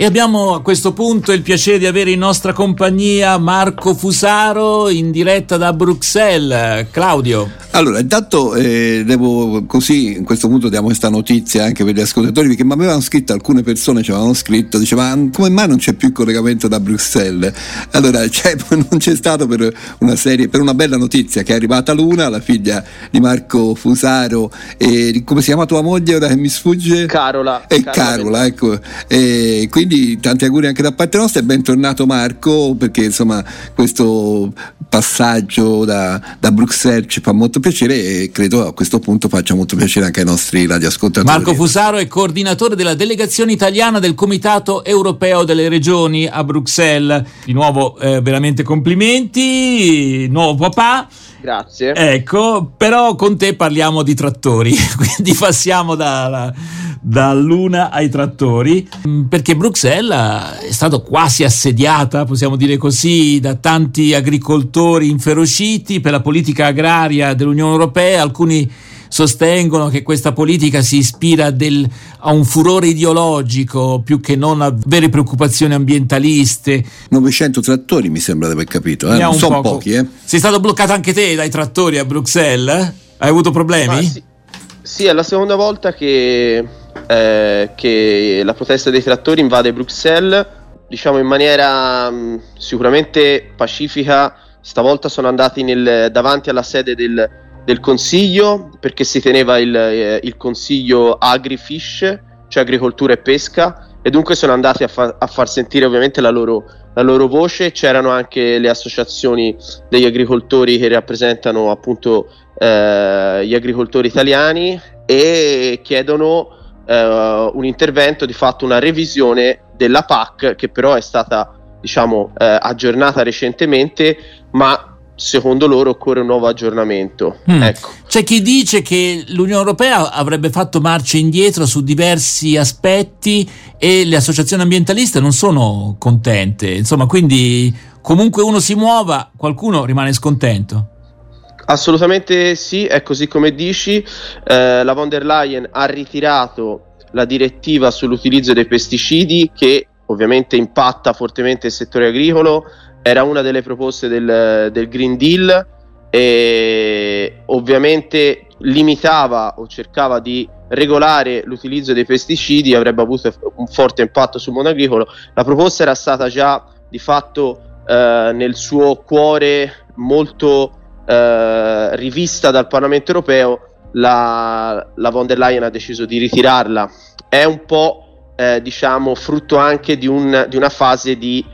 E abbiamo a questo punto il piacere di avere in nostra compagnia Marco Fusaro in diretta da Bruxelles. Claudio. Allora, intanto eh, devo così, in questo punto diamo questa notizia anche per gli ascoltatori, perché mi avevano scritto, alcune persone ci avevano scritto, dicevano ma come mai non c'è più il collegamento da Bruxelles? Allora, c'è, non c'è stato per una serie, per una bella notizia che è arrivata Luna, la figlia di Marco Fusaro, e come si chiama tua moglie ora che mi sfugge? Carola. E Carola, Carola ecco. E quindi tanti auguri anche da parte nostra e bentornato Marco, perché insomma questo passaggio da, da Bruxelles ci fa molto piacere e credo a questo punto faccia molto piacere anche ai nostri radioascoltatori. Marco Fusaro è coordinatore della delegazione italiana del Comitato Europeo delle Regioni a Bruxelles. Di nuovo eh, veramente complimenti, nuovo papà. Grazie. Ecco, però con te parliamo di trattori, quindi passiamo dalla, dall'una ai trattori, mm, perché Bruxelles è stata quasi assediata, possiamo dire così, da tanti agricoltori inferociti per la politica agraria dell'Unione Europea, alcuni sostengono che questa politica si ispira del, a un furore ideologico più che non a vere preoccupazioni ambientaliste. 900 trattori mi sembra di aver capito, eh? non sono pochi. Eh? Sei stato bloccato anche te dai trattori a Bruxelles? Hai avuto problemi? Sì. sì, è la seconda volta che, eh, che la protesta dei trattori invade Bruxelles, diciamo in maniera mh, mm, sicuramente pacifica. Stavolta sono andati nel, davanti alla sede del, del consiglio perché si teneva il, eh, il consiglio agri-fish, cioè agricoltura e pesca, e dunque sono andati a, fa- a far sentire ovviamente la loro, la loro, voce. C'erano anche le associazioni degli agricoltori che rappresentano appunto eh, gli agricoltori italiani e chiedono eh, un intervento, di fatto una revisione della PAC che però è stata diciamo eh, aggiornata recentemente, ma secondo loro occorre un nuovo aggiornamento. Mm. Ecco. C'è chi dice che l'Unione Europea avrebbe fatto marcia indietro su diversi aspetti e le associazioni ambientaliste non sono contente. Insomma, quindi comunque uno si muova, qualcuno rimane scontento. Assolutamente sì, è così come dici. Eh, la von der Leyen ha ritirato la direttiva sull'utilizzo dei pesticidi che ovviamente impatta fortemente il settore agricolo era una delle proposte del, del Green Deal e ovviamente limitava o cercava di regolare l'utilizzo dei pesticidi avrebbe avuto un forte impatto sul mondo agricolo. La proposta era stata già di fatto eh, nel suo cuore molto eh, rivista dal Parlamento europeo. La, la, von der Leyen ha deciso di ritirarla. È un po' eh, diciamo frutto anche di, un, di una fase di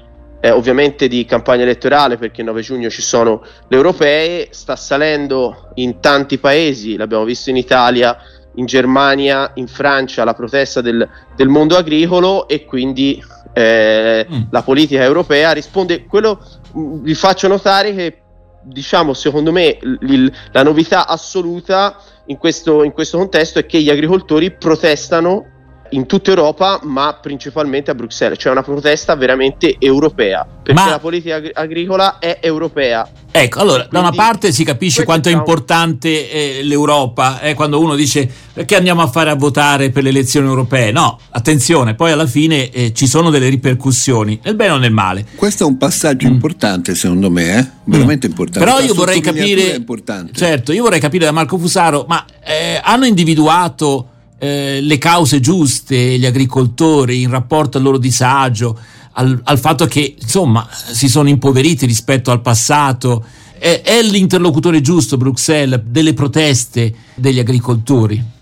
eh, ovviamente di campagna elettorale perché il 9 giugno ci sono le europee, sta salendo in tanti paesi, l'abbiamo visto in Italia, in Germania, in Francia la protesta del, del mondo agricolo e quindi eh, mm. la politica europea risponde. Quello mm, vi faccio notare che diciamo secondo me l- la novità assoluta in questo, in questo contesto è che gli agricoltori protestano in tutta Europa, ma principalmente a Bruxelles. Cioè una protesta veramente europea, perché ma... la politica agri- agricola è europea. Ecco, allora, Quindi, da una parte si capisce quanto è importante eh, l'Europa, eh, quando uno dice perché andiamo a fare a votare per le elezioni europee. No, attenzione, poi alla fine eh, ci sono delle ripercussioni, nel bene o nel male. Questo è un passaggio mm. importante, secondo me, eh? veramente mm. importante. Però io vorrei capire, certo, io vorrei capire da Marco Fusaro, ma eh, hanno individuato eh, le cause giuste, gli agricoltori in rapporto al loro disagio, al, al fatto che insomma si sono impoveriti rispetto al passato. È, è l'interlocutore giusto Bruxelles delle proteste degli agricoltori?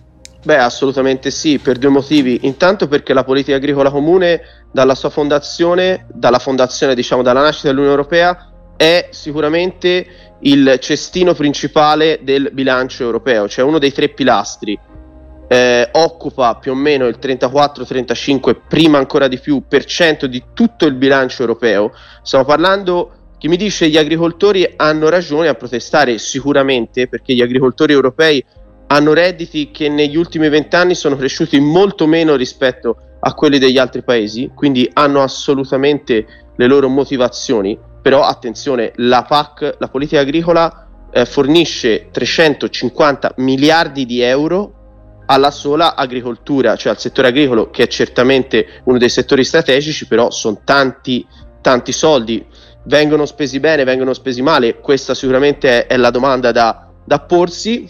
Beh, assolutamente sì, per due motivi. Intanto perché la politica agricola comune, dalla sua fondazione, dalla fondazione, diciamo, dalla nascita dell'Unione Europea, è sicuramente il cestino principale del bilancio europeo, cioè uno dei tre pilastri eh, occupa più o meno il 34-35, prima ancora di più, per cento di tutto il bilancio europeo. Stiamo parlando, chi mi dice gli agricoltori hanno ragione a protestare sicuramente perché gli agricoltori europei hanno redditi che negli ultimi vent'anni sono cresciuti molto meno rispetto a quelli degli altri paesi, quindi hanno assolutamente le loro motivazioni, però attenzione, la PAC, la politica agricola, eh, fornisce 350 miliardi di euro alla sola agricoltura, cioè al settore agricolo che è certamente uno dei settori strategici, però sono tanti, tanti soldi, vengono spesi bene, vengono spesi male, questa sicuramente è, è la domanda da, da porsi.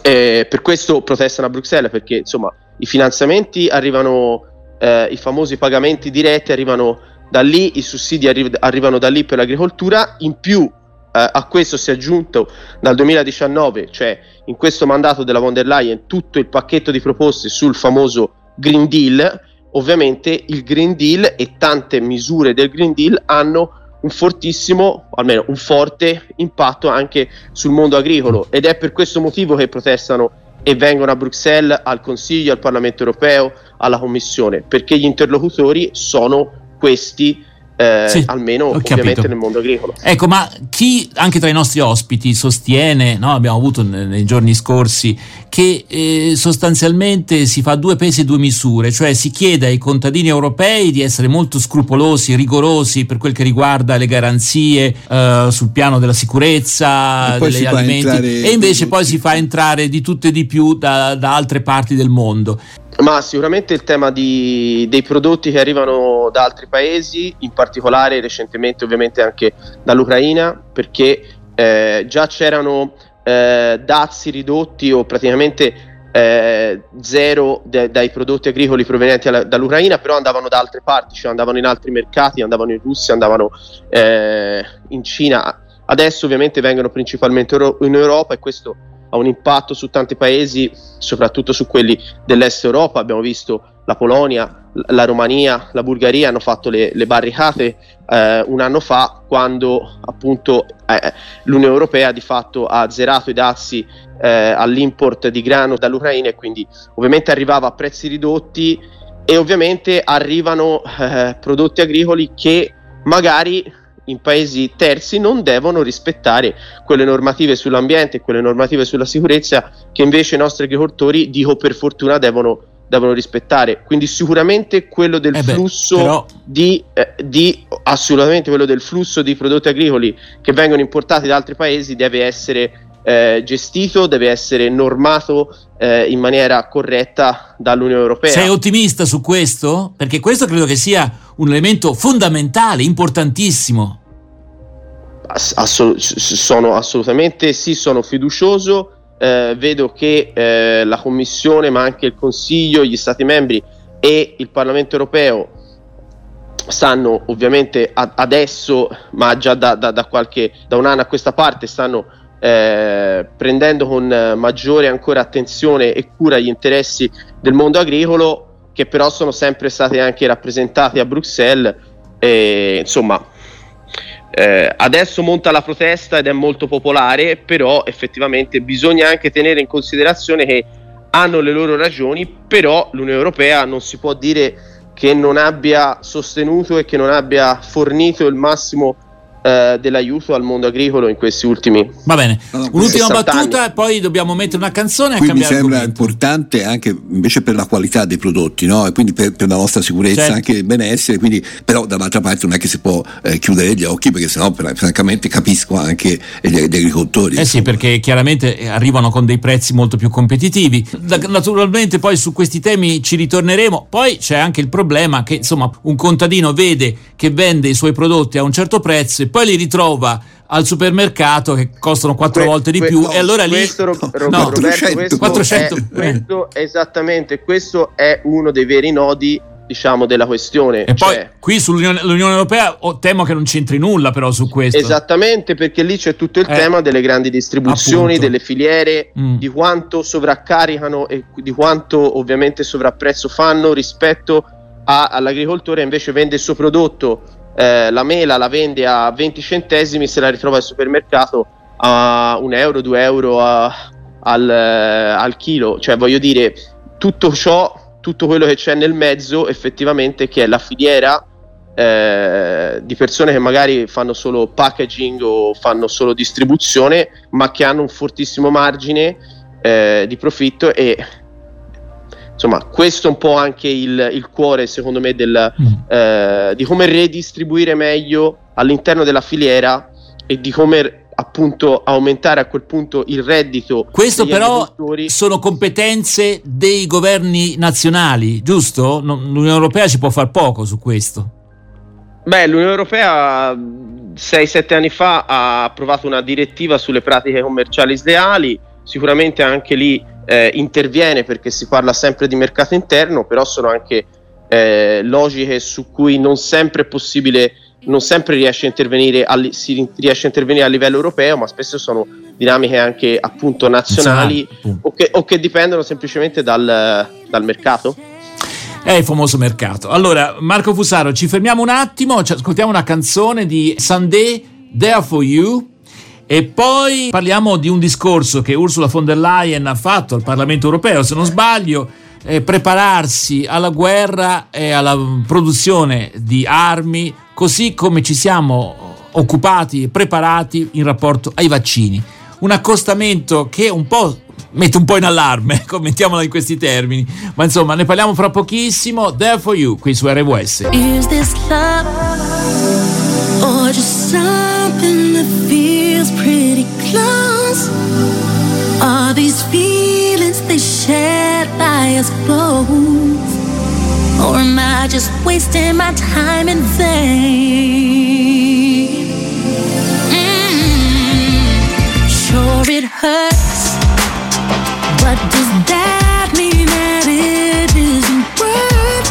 Eh, per questo protestano a Bruxelles perché insomma i finanziamenti arrivano, eh, i famosi pagamenti diretti arrivano da lì, i sussidi arri- arrivano da lì per l'agricoltura, in più a questo si è aggiunto dal 2019, cioè in questo mandato della von der Leyen, tutto il pacchetto di proposte sul famoso Green Deal. Ovviamente il Green Deal e tante misure del Green Deal hanno un fortissimo, almeno un forte impatto anche sul mondo agricolo ed è per questo motivo che protestano e vengono a Bruxelles, al Consiglio, al Parlamento europeo, alla Commissione, perché gli interlocutori sono questi eh, sì, almeno ovviamente capito. nel mondo agricolo. Ecco, ma chi anche tra i nostri ospiti sostiene, no, abbiamo avuto nei giorni scorsi, che eh, sostanzialmente si fa due pesi e due misure, cioè si chiede ai contadini europei di essere molto scrupolosi, rigorosi per quel che riguarda le garanzie eh, sul piano della sicurezza, degli alimenti, e invece poi si fa entrare di tutto e di più da, da altre parti del mondo. Ma sicuramente il tema di, dei prodotti che arrivano da altri paesi, in particolare recentemente ovviamente anche dall'Ucraina, perché eh, già c'erano eh, dazi ridotti o praticamente eh, zero de- dai prodotti agricoli provenienti alla- dall'Ucraina, però andavano da altre parti, cioè andavano in altri mercati, andavano in Russia, andavano eh, in Cina. Adesso ovviamente vengono principalmente in Europa e questo ha un impatto su tanti paesi, soprattutto su quelli dell'est Europa. Abbiamo visto la Polonia, la Romania, la Bulgaria hanno fatto le, le barricate eh, un anno fa quando appunto eh, l'Unione Europea di fatto ha zerato i dazi eh, all'import di grano dall'Ucraina e quindi ovviamente arrivava a prezzi ridotti e ovviamente arrivano eh, prodotti agricoli che magari in paesi terzi non devono rispettare quelle normative sull'ambiente e quelle normative sulla sicurezza che invece i nostri agricoltori, dico per fortuna, devono, devono rispettare. Quindi sicuramente quello del eh beh, flusso però... di, eh, di, assolutamente quello del flusso di prodotti agricoli che vengono importati da altri paesi deve essere eh, gestito, deve essere normato eh, in maniera corretta dall'Unione Europea. Sei ottimista su questo? Perché questo credo che sia un elemento fondamentale, importantissimo. Assol- sono assolutamente sì, sono fiducioso. Eh, vedo che eh, la Commissione, ma anche il Consiglio, gli Stati membri e il Parlamento europeo stanno ovviamente a- adesso, ma già da, da, da, qualche, da un anno a questa parte, stanno eh, prendendo con maggiore ancora attenzione e cura gli interessi del mondo agricolo, che però sono sempre stati anche rappresentati a Bruxelles. E, insomma, eh, adesso monta la protesta ed è molto popolare, però effettivamente bisogna anche tenere in considerazione che hanno le loro ragioni, però l'Unione Europea non si può dire che non abbia sostenuto e che non abbia fornito il massimo eh, dell'aiuto al mondo agricolo in questi ultimi Va bene, un'ultima battuta anni. e poi dobbiamo mettere una canzone. Qui mi sembra argomento. importante anche invece per la qualità dei prodotti, no? e quindi per, per, la nostra sicurezza, certo. anche il benessere. Quindi, però dall'altra parte non è che si può eh, chiudere gli occhi perché sennò francamente capisco anche gli, gli agricoltori. Eh insomma. sì, perché chiaramente arrivano con dei prezzi molto più competitivi. Naturalmente poi su questi temi ci ritorneremo. Poi c'è anche il problema che insomma un contadino vede che vende i suoi prodotti a un certo prezzo e poi li ritrova al supermercato che costano quattro que- volte di que- più no, e allora lì questo, ro- ro- no, Roberto, 400, 400 è, questo, esattamente questo è uno dei veri nodi diciamo della questione e cioè, poi qui sull'Unione Europea oh, temo che non c'entri nulla però su questo esattamente perché lì c'è tutto il eh, tema delle grandi distribuzioni appunto. delle filiere mm. di quanto sovraccaricano e di quanto ovviamente sovrapprezzo fanno rispetto a, all'agricoltore invece vende il suo prodotto eh, la mela la vende a 20 centesimi, se la ritrova al supermercato a un euro, due euro a, al, al chilo. Cioè, voglio dire, tutto ciò, tutto quello che c'è nel mezzo, effettivamente, che è la filiera eh, di persone che magari fanno solo packaging o fanno solo distribuzione, ma che hanno un fortissimo margine eh, di profitto e insomma, questo è un po' anche il, il cuore, secondo me, del, mm. eh, di come redistribuire meglio all'interno della filiera e di come appunto aumentare a quel punto il reddito. Questo però sono competenze dei governi nazionali, giusto? L'Unione Europea ci può far poco su questo. Beh, l'Unione Europea 6-7 anni fa ha approvato una direttiva sulle pratiche commerciali sleali, sicuramente anche lì eh, interviene perché si parla sempre di mercato interno, però sono anche eh, logiche su cui non sempre è possibile non sempre riesce a intervenire a, si riesce a intervenire a livello europeo, ma spesso sono dinamiche anche appunto nazionali o, che, o, che, dipendono semplicemente dal, dal mercato. È il famoso mercato. Allora, Marco Fusaro, ci fermiamo un attimo, ci ascoltiamo una canzone di Sunday, There for You. E poi parliamo di un discorso che Ursula von der Leyen ha fatto al Parlamento europeo, se non sbaglio, eh, prepararsi alla guerra e alla produzione di armi, così come ci siamo occupati e preparati in rapporto ai vaccini. Un accostamento che un po' mette un po' in allarme, commentiamola in questi termini, ma insomma ne parliamo fra pochissimo. There for you qui su RWS. Or just something that feels pretty close? Are these feelings they shared by us both? Or am I just wasting my time in vain? Mm-hmm. Sure, it hurts, but does that mean that it isn't worth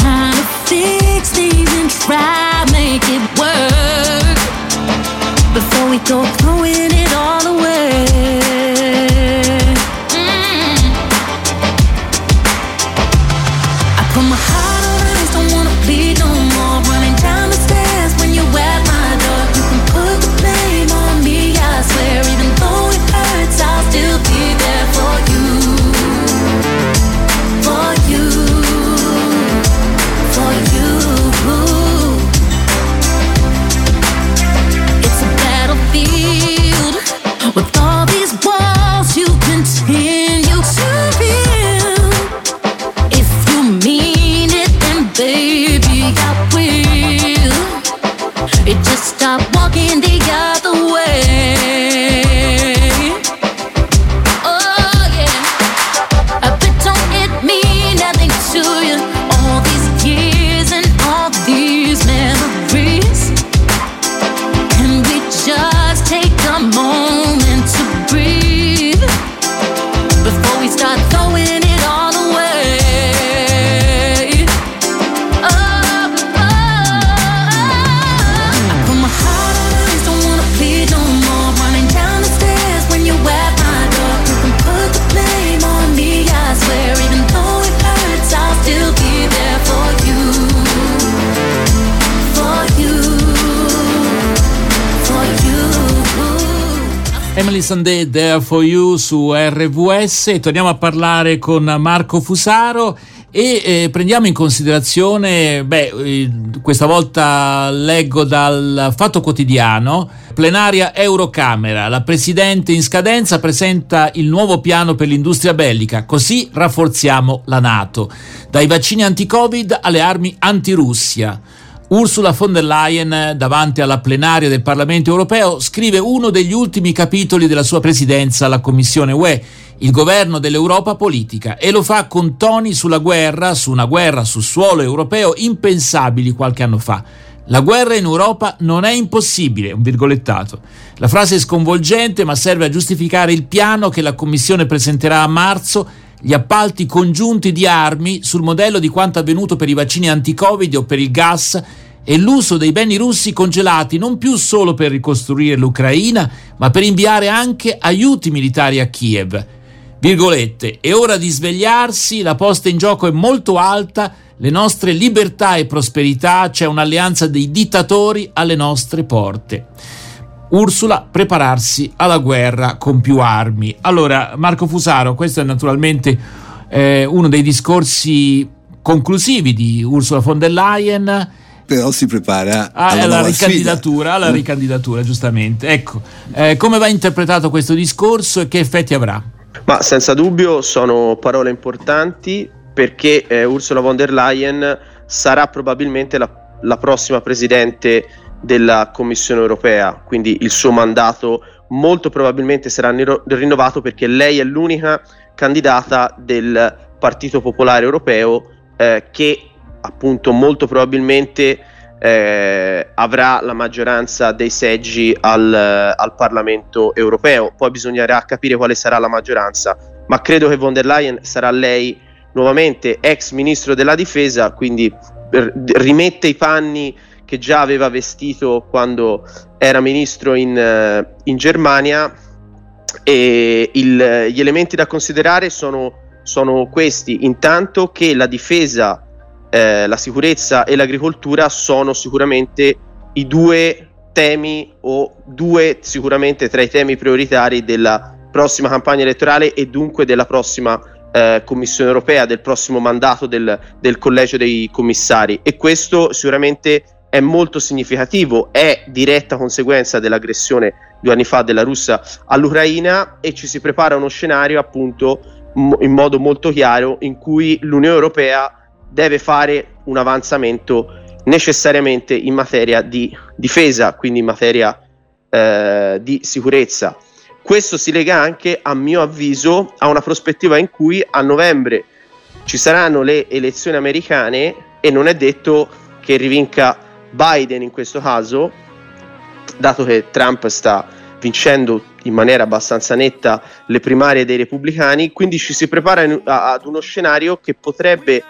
trying to fix things and try make it work. Before we go throwing it Emily Sunday There For You su RVS torniamo a parlare con Marco Fusaro e eh, prendiamo in considerazione, beh, eh, questa volta leggo dal Fatto Quotidiano, plenaria Eurocamera, la Presidente in scadenza presenta il nuovo piano per l'industria bellica, così rafforziamo la Nato, dai vaccini anti-Covid alle armi anti-Russia. Ursula von der Leyen, davanti alla plenaria del Parlamento europeo, scrive uno degli ultimi capitoli della sua presidenza alla Commissione UE, il governo dell'Europa politica, e lo fa con toni sulla guerra, su una guerra sul suolo europeo impensabili qualche anno fa. La guerra in Europa non è impossibile, un virgolettato. La frase è sconvolgente ma serve a giustificare il piano che la Commissione presenterà a marzo gli appalti congiunti di armi sul modello di quanto avvenuto per i vaccini anti-Covid o per il gas e l'uso dei beni russi congelati non più solo per ricostruire l'Ucraina, ma per inviare anche aiuti militari a Kiev. Virgolette, è ora di svegliarsi, la posta in gioco è molto alta, le nostre libertà e prosperità, c'è un'alleanza dei dittatori alle nostre porte. Ursula prepararsi alla guerra con più armi. Allora, Marco Fusaro, questo è naturalmente eh, uno dei discorsi conclusivi di Ursula von der Leyen. Però si prepara ah, alla, alla ricandidatura, alla ricandidatura, giustamente. Ecco, eh, come va interpretato questo discorso e che effetti avrà? Ma senza dubbio sono parole importanti perché eh, Ursula von der Leyen sarà probabilmente la, la prossima presidente della Commissione europea, quindi il suo mandato molto probabilmente sarà rinnovato perché lei è l'unica candidata del Partito Popolare Europeo eh, che appunto molto probabilmente eh, avrà la maggioranza dei seggi al, al, Parlamento europeo. Poi bisognerà capire quale sarà la maggioranza, ma credo che von der Leyen sarà lei nuovamente ex ministro della difesa, quindi rimette i panni che già aveva vestito quando era ministro in, uh, in Germania. E il, gli elementi da considerare sono, sono, questi, intanto che la difesa, eh, la sicurezza e l'agricoltura sono sicuramente i due temi o due sicuramente tra i temi prioritari della prossima campagna elettorale e dunque della prossima eh, Commissione europea, del prossimo mandato del, del collegio dei commissari. E questo sicuramente è molto significativo, è diretta conseguenza dell'aggressione due anni fa della Russia all'Ucraina e ci si prepara uno scenario appunto in modo molto chiaro in cui l'Unione Europea deve fare un avanzamento necessariamente in materia di difesa, quindi in materia eh, di sicurezza. Questo si lega anche, a mio avviso, a una prospettiva in cui a novembre ci saranno le elezioni americane e non è detto che rivinca Biden in questo caso, dato che Trump sta vincendo in maniera abbastanza netta le primarie dei repubblicani, quindi ci si prepara in, a, ad uno scenario che potrebbe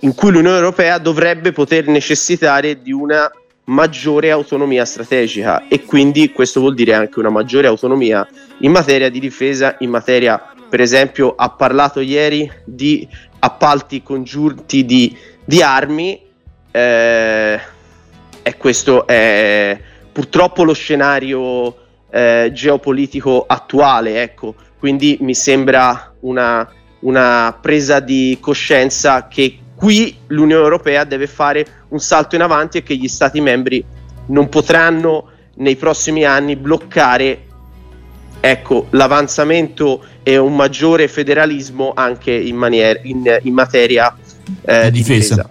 in cui l'Unione Europea dovrebbe poter necessitare di una maggiore autonomia strategica e quindi questo vuol dire anche una maggiore autonomia in materia di difesa, in materia per esempio ha parlato ieri di appalti congiunti di, di armi eh, e questo è purtroppo lo scenario eh, geopolitico attuale, ecco, quindi mi sembra una, una presa di coscienza che qui l'Unione Europea deve fare un salto in avanti e che gli Stati membri non potranno nei prossimi anni bloccare ecco, l'avanzamento e un maggiore federalismo anche in, maniera, in, in materia eh, di difesa. difesa.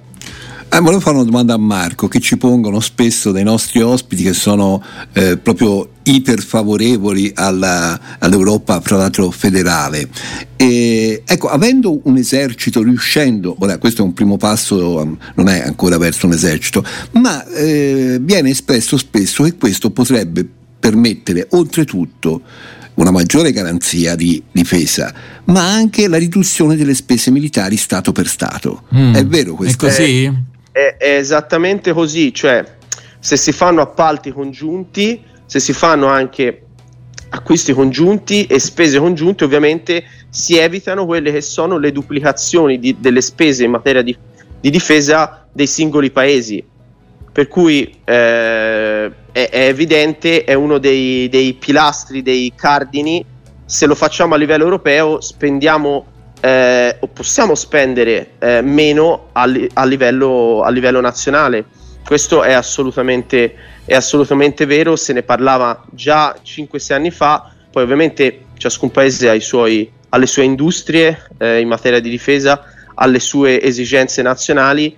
Eh, volevo fare una domanda a Marco che ci pongono spesso dei nostri ospiti che sono eh, proprio iperfavorevoli alla, all'Europa, fra l'altro federale. E, ecco, avendo un esercito, riuscendo, ora questo è un primo passo, um, non è ancora verso un esercito, ma eh, viene espresso spesso che questo potrebbe permettere oltretutto una maggiore garanzia di difesa, ma anche la riduzione delle spese militari Stato per Stato. Mm, è vero questo? È così? È, è esattamente così, cioè se si fanno appalti congiunti, se si fanno anche acquisti congiunti e spese congiunte, ovviamente si evitano quelle che sono le duplicazioni di, delle spese in materia di, di, difesa dei singoli paesi. Per cui eh, è, è, evidente, è uno dei, dei, pilastri, dei cardini. Se lo facciamo a livello europeo, spendiamo eh, possiamo spendere eh, meno a, a, livello, a, livello, nazionale. Questo è assolutamente, è assolutamente vero, se ne parlava già 5-6 anni fa, poi ovviamente ciascun paese ha, suoi, ha le sue industrie eh, in materia di difesa, ha le sue esigenze nazionali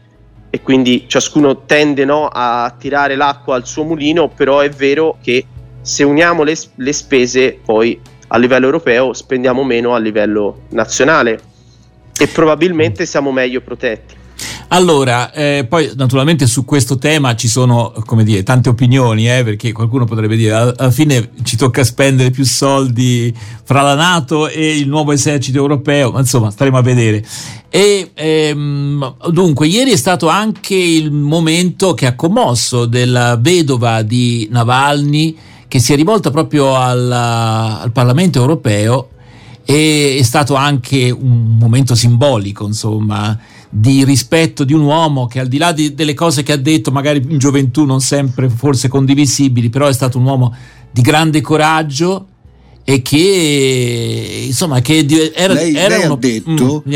e quindi ciascuno tende no, a tirare l'acqua al suo mulino, però è vero che se uniamo le, le spese poi a livello europeo spendiamo meno a livello nazionale e probabilmente siamo meglio protetti. Allora, eh, poi naturalmente su questo tema ci sono, dire, tante opinioni, eh, perché qualcuno potrebbe dire alla fine ci tocca spendere più soldi fra la Nato e il nuovo esercito europeo, ma insomma staremo a vedere. E ehm, dunque, ieri è stato anche il momento che ha commosso della vedova di Navalny che si è rivolta proprio alla, al Parlamento europeo e è stato anche un momento simbolico, insomma, di rispetto di un uomo che al di là di, delle cose che ha detto, magari in gioventù non sempre forse condivisibili, però è stato un uomo di grande coraggio e che insomma che era, lei, era lei uno, ha detto mm,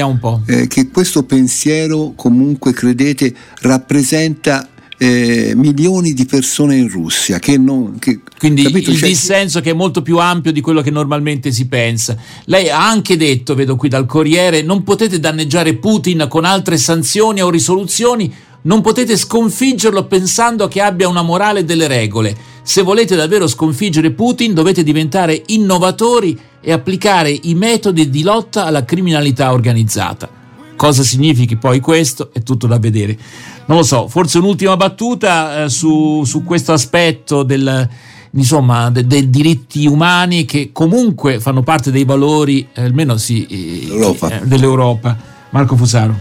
eh, che questo pensiero comunque credete rappresenta eh, milioni di persone in Russia. Che non, che, Quindi capito? il cioè, dissenso che è molto più ampio di quello che normalmente si pensa. Lei ha anche detto, vedo qui dal Corriere, non potete danneggiare Putin con altre sanzioni o risoluzioni non potete sconfiggerlo pensando che abbia una morale delle regole. Se volete davvero sconfiggere Putin dovete diventare innovatori e applicare i metodi di lotta alla criminalità organizzata. Cosa significhi poi questo è tutto da vedere. Non lo so, forse un'ultima battuta eh, su, su, questo aspetto del, insomma, de, dei diritti umani che comunque fanno parte dei valori, eh, almeno sì, eh, dell'Europa. Marco Fusaro.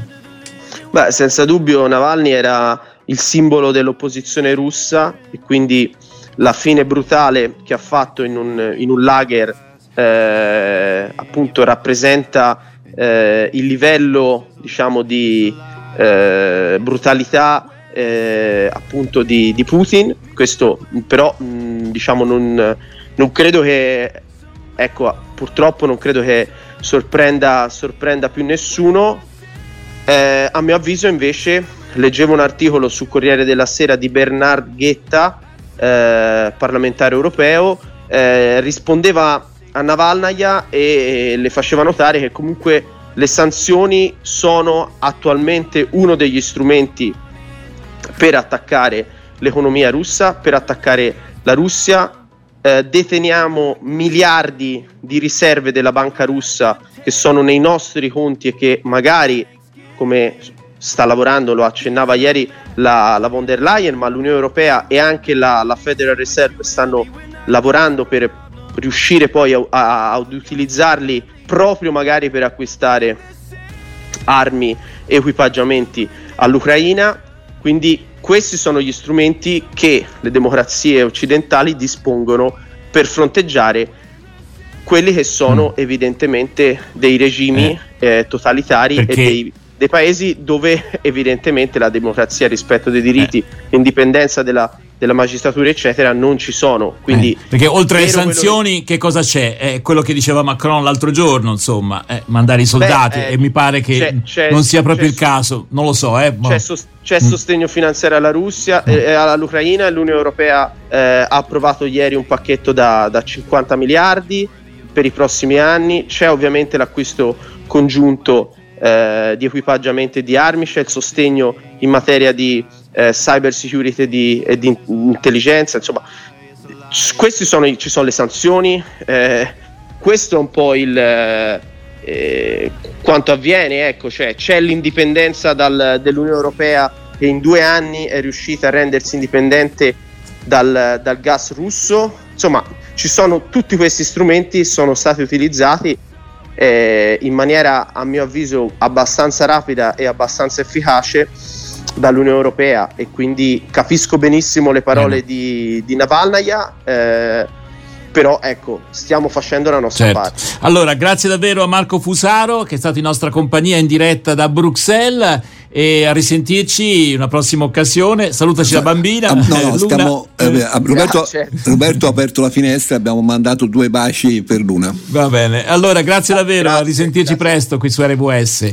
Beh, senza dubbio Navalny era il simbolo dell'opposizione russa e quindi la fine brutale che ha fatto in un, in un lager eh, appunto rappresenta eh, il livello diciamo di eh, brutalità eh, appunto di, di, Putin. Questo però mh, diciamo non, non, credo che ecco purtroppo non credo che sorprenda, sorprenda più nessuno. Eh, a mio avviso invece leggevo un articolo su Corriere della Sera di Bernard Ghetta eh, parlamentare europeo eh, rispondeva a Navalnaya e le faceva notare che comunque le sanzioni sono attualmente uno degli strumenti per attaccare l'economia russa, per attaccare la Russia. Eh, deteniamo miliardi di riserve della banca russa che sono nei nostri conti e che magari, come sta lavorando, lo accennava ieri la, la von der Leyen, ma l'Unione Europea e anche la, la Federal Reserve stanno lavorando per riuscire poi a, a, ad utilizzarli proprio magari per acquistare armi e equipaggiamenti all'Ucraina. Quindi questi sono gli strumenti che le democrazie occidentali dispongono per fronteggiare quelli che sono mm. evidentemente dei regimi eh. Eh, totalitari Perché... e dei, dei, paesi dove evidentemente la democrazia, rispetto dei diritti, eh. indipendenza della della magistratura eccetera non ci sono quindi eh, perché oltre alle sanzioni che... che... cosa c'è? È quello che diceva Macron l'altro giorno insomma eh, mandare i soldati Beh, eh, e mi pare che c'è, c'è, non sia proprio il caso non lo so eh, c'è, sos- c'è mm. sostegno finanziario alla Russia mm. eh, all'Ucraina e l'Unione Europea eh, ha approvato ieri un pacchetto da, da 50 miliardi per i prossimi anni c'è ovviamente l'acquisto congiunto eh, di equipaggiamenti e di armi, c'è il sostegno in materia di eh, cyber security e di, e di, intelligenza, insomma, questi sono, ci sono le sanzioni, eh, questo è un po' il, eh, quanto avviene, ecco, cioè, c'è l'indipendenza dal, dell'Unione Europea che in due anni è riuscita a rendersi indipendente dal, dal gas russo, insomma ci sono tutti questi strumenti sono stati utilizzati eh, in maniera a mio avviso abbastanza rapida e abbastanza efficace dall'Unione Europea e quindi capisco benissimo le parole di, di Navalnaya. Eh, però ecco, stiamo facendo la nostra certo. parte. Allora, grazie davvero a Marco Fusaro che è stato in nostra compagnia in diretta da Bruxelles e a risentirci in una prossima occasione. Salutaci la bambina. Ah, no, no, stiamo, eh, Roberto, Roberto, ha aperto la finestra e abbiamo mandato due baci per Luna. Va bene, allora grazie davvero, grazie, a risentirci grazie. presto qui su RWS.